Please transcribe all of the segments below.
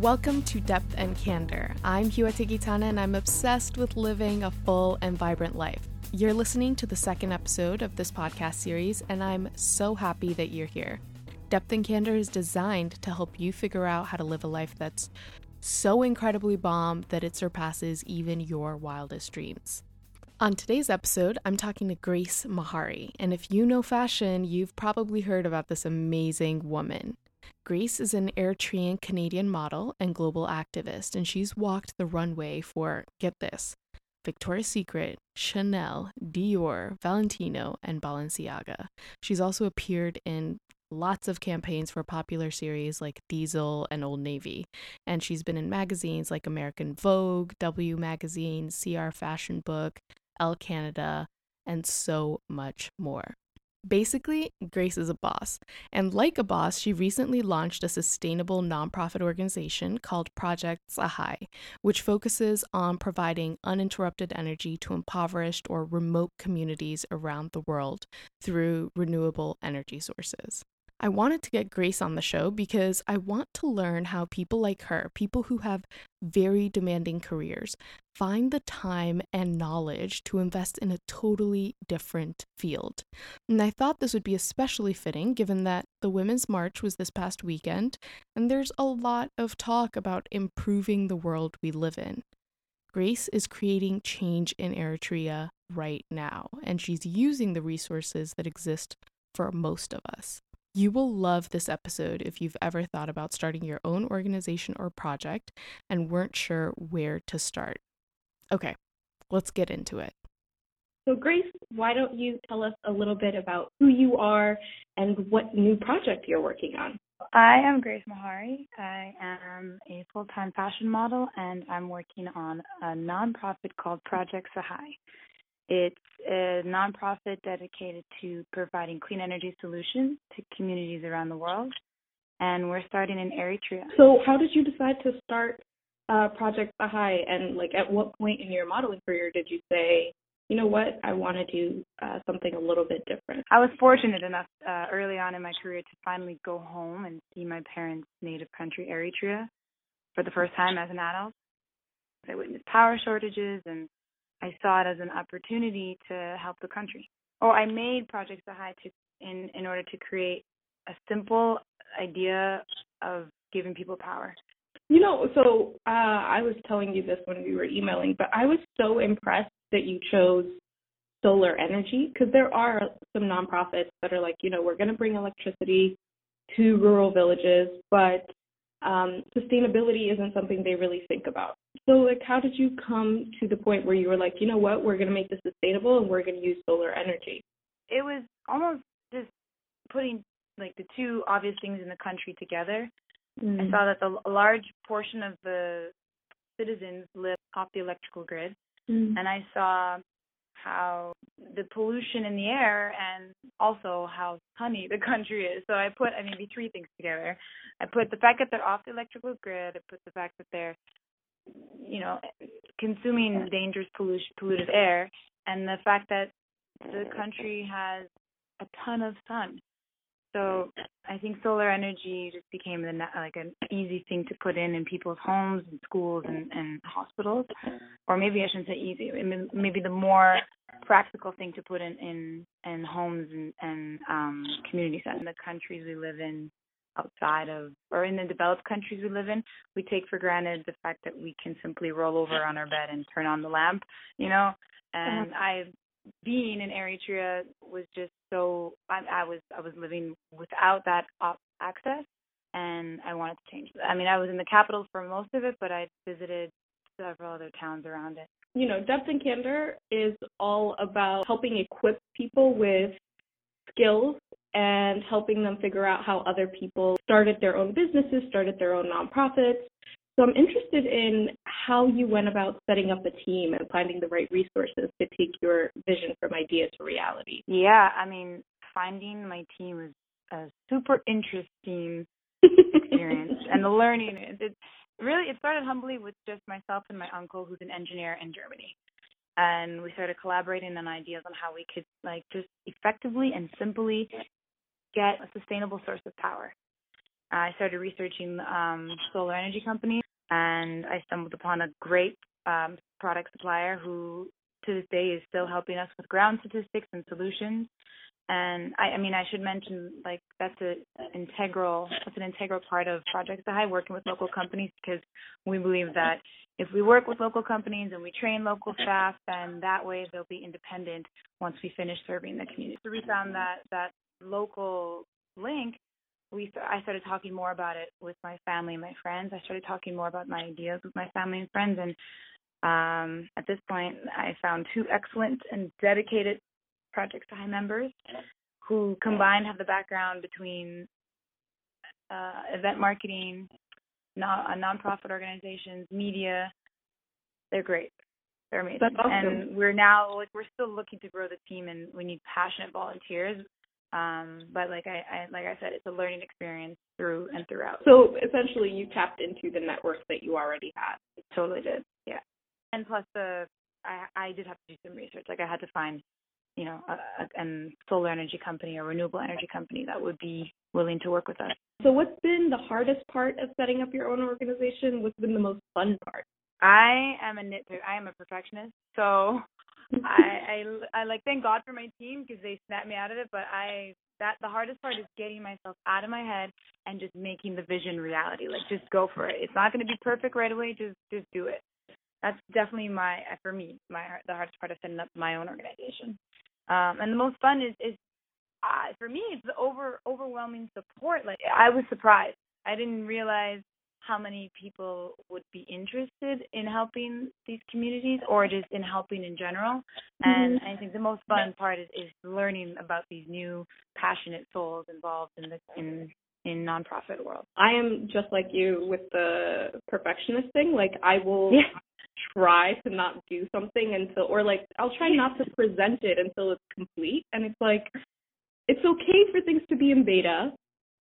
Welcome to Depth and Candor. I'm Hiwate Gitana and I'm obsessed with living a full and vibrant life. You're listening to the second episode of this podcast series, and I'm so happy that you're here. Depth and Candor is designed to help you figure out how to live a life that's so incredibly bomb that it surpasses even your wildest dreams. On today's episode, I'm talking to Grace Mahary, and if you know fashion, you've probably heard about this amazing woman. Grace is an Eritrean Canadian model and global activist, and she's walked the runway for, get this, Victoria's Secret, Chanel, Dior, Valentino, and Balenciaga. She's also appeared in lots of campaigns for popular series like Diesel and Old Navy. And she's been in magazines like American Vogue, W Magazine, CR Fashion Book, Elle Canada, and so much more. Basically, Grace is a boss. And like a boss, she recently launched a sustainable nonprofit organization called Project Sahai, which focuses on providing uninterrupted energy to impoverished or remote communities around the world through renewable energy sources. I wanted to get Grace on the show because I want to learn how people like her, people who have very demanding careers, find the time and knowledge to invest in a totally different field. And I thought this would be especially fitting given that the Women's March was this past weekend, and there's a lot of talk about improving the world we live in. Grace is creating change in Eritrea right now, and she's using the resources that exist for most of us. You will love this episode if you've ever thought about starting your own organization or project and weren't sure where to start. Okay, let's get into it. So, Grace, why don't you tell us a little bit about who you are and what new project you're working on? I am Grace Mahary. I am a full time fashion model and I'm working on a nonprofit called Project Sahai. It's a nonprofit dedicated to providing clean energy solutions to communities around the world, and we're starting in Eritrea. So, how did you decide to start uh, Project Sahai, and like at what point in your modeling career did you say, you know what, I want to do uh, something a little bit different? I was fortunate enough uh, early on in my career to finally go home and see my parents' native country, Eritrea, for the first time as an adult. I witnessed power shortages and I saw it as an opportunity to help the country. Oh, I made Project Sahai to in in order to create a simple idea of giving people power. You know, so uh, I was telling you this when we were emailing, but I was so impressed that you chose solar energy because there are some nonprofits that are like, you know, we're going to bring electricity to rural villages, but um, sustainability isn't something they really think about. So, like, how did you come to the point where you were like, you know what, we're going to make this sustainable and we're going to use solar energy? It was almost just putting like the two obvious things in the country together. Mm-hmm. I saw that the a large portion of the citizens live off the electrical grid, mm-hmm. and I saw how the pollution in the air and also how sunny the country is. So I put I maybe three things together. I put the fact that they're off the electrical grid. I put the fact that they're you know consuming dangerous pollution, polluted air, and the fact that the country has a ton of sun. So I think solar energy just became the, like an easy thing to put in in people's homes and schools and, and hospitals, or maybe I shouldn't say easy. Maybe the more practical thing to put in in, in homes and, and um, community centers. In the countries we live in, outside of or in the developed countries we live in, we take for granted the fact that we can simply roll over on our bed and turn on the lamp, you know. And uh-huh. I being in Eritrea was just so I, I was I was living without that op- access, and I wanted to change that. I mean, I was in the capital for most of it, but I visited several other towns around it. You know, Depth and Candor is all about helping equip people with skills and helping them figure out how other people started their own businesses, started their own nonprofits, so I'm interested in how you went about setting up a team and finding the right resources to take your vision from idea to reality. Yeah, I mean, finding my team was a super interesting experience and the learning it, it really it started humbly with just myself and my uncle who's an engineer in Germany. And we started collaborating on ideas on how we could like just effectively and simply get a sustainable source of power I started researching um, solar energy companies, and I stumbled upon a great um, product supplier who, to this day, is still helping us with ground statistics and solutions. And I, I mean, I should mention like that's a integral, that's an integral part of Project Sahai, working with local companies because we believe that if we work with local companies and we train local staff, then that way they'll be independent once we finish serving the community. So we found that that local link we I started talking more about it with my family and my friends. I started talking more about my ideas with my family and friends, and um, at this point, I found two excellent and dedicated Project Sahai members who combined have the background between uh, event marketing, non- uh, nonprofit organizations, media. They're great. They're amazing. Awesome. And we're now like we're still looking to grow the team, and we need passionate volunteers. Um, but like I, I like I said, it's a learning experience through and throughout. So essentially, you tapped into the network that you already had. Totally did. Yeah. And plus the I I did have to do some research. Like I had to find, you know, a, a, a solar energy company or renewable energy company that would be willing to work with us. So what's been the hardest part of setting up your own organization? What's been the most fun part? I am a nitpick. I am a perfectionist. So I, I I like thank God for my team because they snapped me out of it. But I that the hardest part is getting myself out of my head and just making the vision reality. Like just go for it. It's not going to be perfect right away. Just just do it. That's definitely my for me my the hardest part of setting up my own organization. Um, and the most fun is is uh, for me it's the over overwhelming support. Like I was surprised. I didn't realize how many people would be interested in helping these communities or just in helping in general. And mm-hmm. I think the most fun part is, is learning about these new passionate souls involved in the in in nonprofit world. I am just like you with the perfectionist thing. Like I will yeah. try to not do something until or like I'll try not to present it until it's complete. And it's like it's okay for things to be in beta.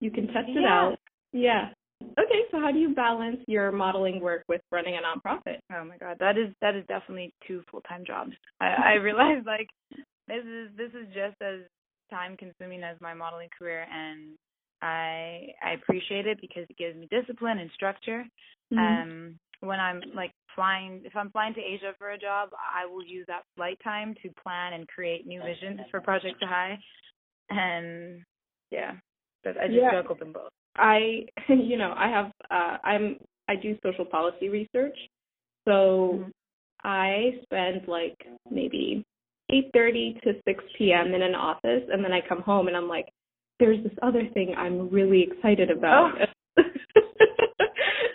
You can test yeah. it out. Yeah. Okay, so how do you balance your modeling work with running a nonprofit? Oh my god, that is that is definitely two full time jobs. I, I realize like this is this is just as time consuming as my modeling career and I I appreciate it because it gives me discipline and structure. Mm-hmm. Um when I'm like flying if I'm flying to Asia for a job, I will use that flight time to plan and create new visions for Project High, And yeah. But I just yeah. juggle them both. I, you know, I have, uh, I'm, I do social policy research, so mm-hmm. I spend like maybe 8:30 to 6 p.m. in an office, and then I come home and I'm like, there's this other thing I'm really excited about, oh.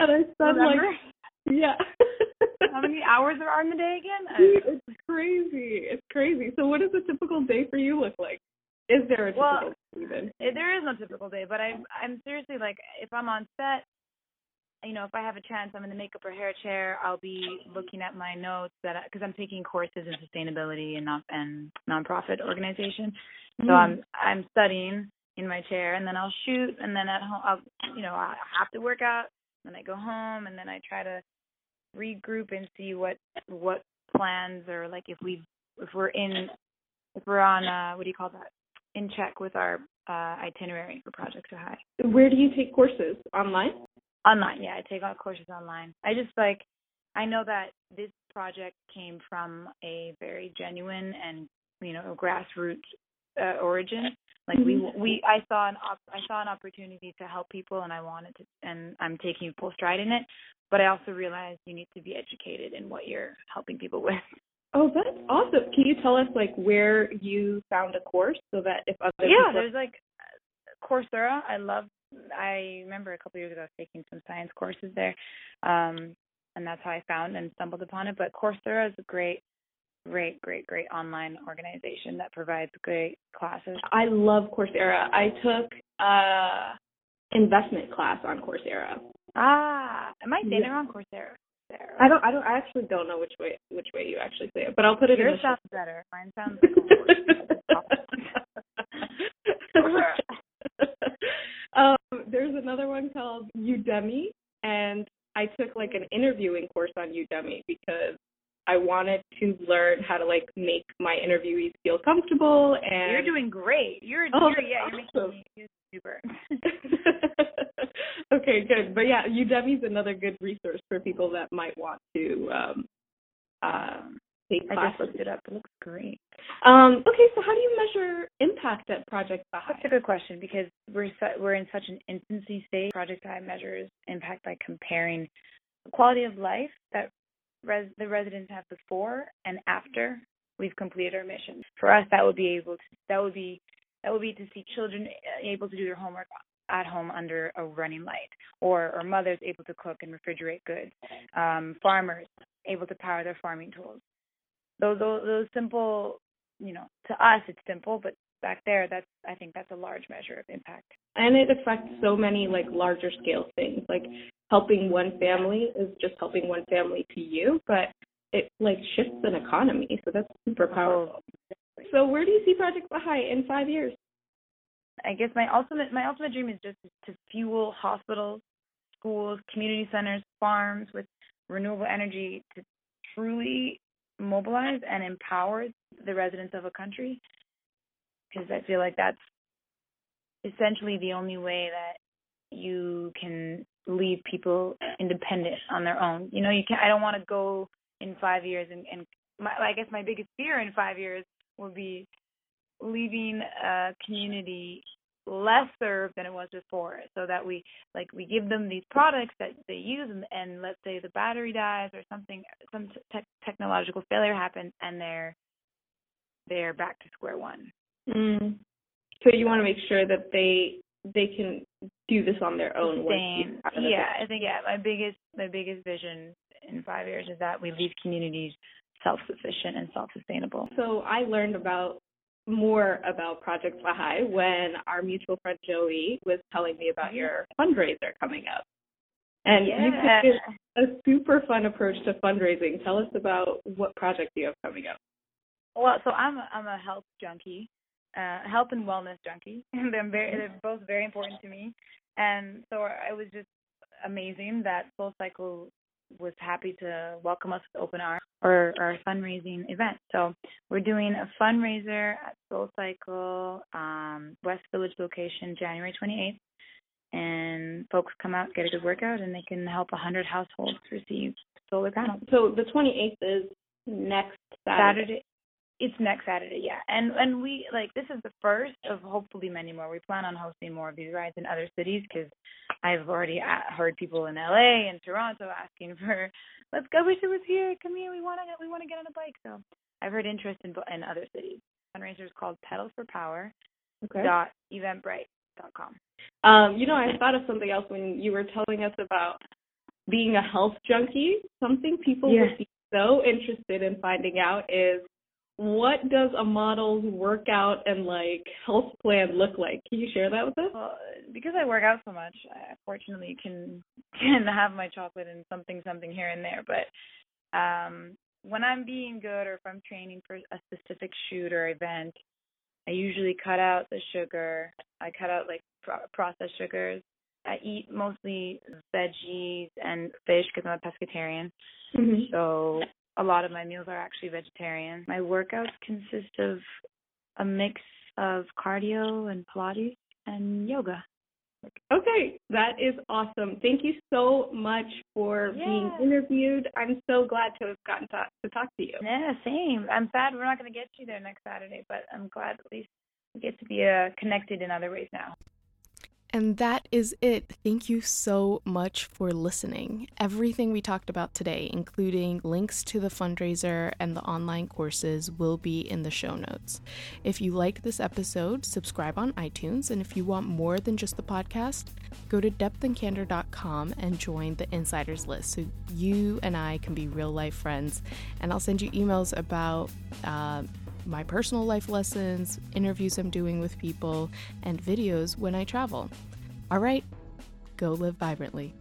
and I spend Remember? like, yeah. How many hours are in the day again? it's crazy. It's crazy. So, what does a typical day for you look like? Is there a typical well, day even? There is no typical day, but I'm I'm seriously like if I'm on set, you know, if I have a chance, I'm in the makeup or hair chair. I'll be looking at my notes that because I'm taking courses in sustainability and non and nonprofit organization. So Mm. I'm I'm studying in my chair, and then I'll shoot, and then at home, I'll you know I have to work out. Then I go home, and then I try to regroup and see what what plans or like if we if we're in if we're on uh what do you call that in check with our uh, itinerary for Project Sahai. Where do you take courses? Online? Online, yeah. I take all courses online. I just like, I know that this project came from a very genuine and you know grassroots uh, origin. Like we Mm-hmm. we I saw an op- I saw an opportunity to help people and I wanted to and I'm taking full stride in it. But I also realized you need to be educated in what you're helping people with. Oh, that's awesome. Can you tell us like where you found a course so that if other yeah, people there's like Coursera. I love. I remember a couple of years ago I was taking some science courses there, um, and that's how I found and stumbled upon it. But Coursera is a great, great, great, great online organization that provides great classes. I love Coursera. I took uh investment class on Coursera. Ah, am I saying Yeah. it wrong? Coursera. Coursera. I don't I don't I actually don't know which way which way you actually say it, but I'll put it in. Yours in sounds better. Mine sounds like a um, there's another one called Udemy, and I took like an interviewing course on Udemy because I wanted to learn how to like make my interviewees feel comfortable and You're doing great. You're, oh, you're yeah, awesome. you're making me super. okay, good. But yeah, Udemy's another good resource for people that might want to um um take I classes. just looked it up. It looks great. Um, okay, so how do you measure impact at Project Sahai? That's a good question because we're su- we're in such an infancy stage. Project I measures impact by comparing the quality of life that res- the residents have before and after we've completed our mission. For us, that would be able to that would be that would be to see children uh, able to do their homework at home under a running light, or or mothers able to cook and refrigerate goods, um, farmers able to power their farming tools. Those, those those simple, you know, to us it's simple, but back there, that's I think that's a large measure of impact. and it affects so many like larger scale things. Like helping one family is just helping one family to you, but it like shifts an economy. So that's super powerful. So where do you see Project Sahai in five years? I guess my ultimate my ultimate dream is just to fuel hospitals, schools, community centers, farms with renewable energy to truly mobilize and empower the residents of a country. Because I feel like that's essentially the only way that you can leave people independent on their own. You know, you can I don't want to go in five years and, and my I guess my biggest fear in five years would be leaving a community less served than it was before so that we like we give them these products that they use and, and let's say the battery dies or something some te- technological failure happens and they're they're back to square one Mm. So you want to make sure that they they can do this on their own. once you Sustain. have it. yeah i think yeah my biggest my biggest vision in five years is that we leave communities self-sufficient and self-sustainable So I learned about more about Project Sahai when our mutual friend Joey was telling me about your fundraiser coming up. And you Yeah. took a super fun approach to fundraising. Tell us about what project you have coming up. Well, so I'm a, I'm a health junkie, uh, health and wellness junkie. And they're very they're both very important to me. And so it was just amazing that Soul Cycle was happy to welcome us with open arms for our fundraising event. So we're doing a fundraiser at Soul Cycle um, West Village location, January 28th. And folks come out, get a good workout, and they can help 100 households receive solar panels. So the 28th is next Saturday. Saturday. It's next Saturday, yeah. And and we like this is the first of hopefully many more. We plan on hosting more of these rides in other cities because I've already a- heard people in LA and Toronto asking for, let's go. Wish it was here. Come here. We want to we want to get on a bike. So I've heard interest in in other cities. Fundraiser is called Pedals for Power. Okay. Dot eventbrite dot com. Um, you know, I thought of something else when you were telling us about being a health junkie. Something people Yeah. would be so interested in finding out is what does a model's workout and like health plan look like? Can you share that with us? Well, because I work out so much, I fortunately can can have my chocolate and something something here and there. But um when I'm being good or if I'm training for a specific shoot or event, I usually cut out the sugar. I cut out like pro- processed sugars. I eat mostly veggies and fish because I'm a pescatarian. Mm-hmm. So a lot of my meals are actually vegetarian. My workouts consist of a mix of cardio and Pilates and yoga. Okay, that is awesome. Thank you so much for being interviewed. I'm so glad to have gotten to, to talk to you. Yeah, same. I'm sad we're not going to get you there next Saturday, but I'm glad at least we get to be uh, connected in other ways now. And that is it. Thank you so much for listening. Everything we talked about today, including links to the fundraiser and the online courses, will be in the show notes. If you liked this episode, subscribe on iTunes. And if you want more than just the podcast, go to depthandcandor.com and join the insiders list so you and I can be real life friends. And I'll send you emails about. Uh, my personal life lessons, interviews I'm doing with people, and videos when I travel. All right, go live vibrantly.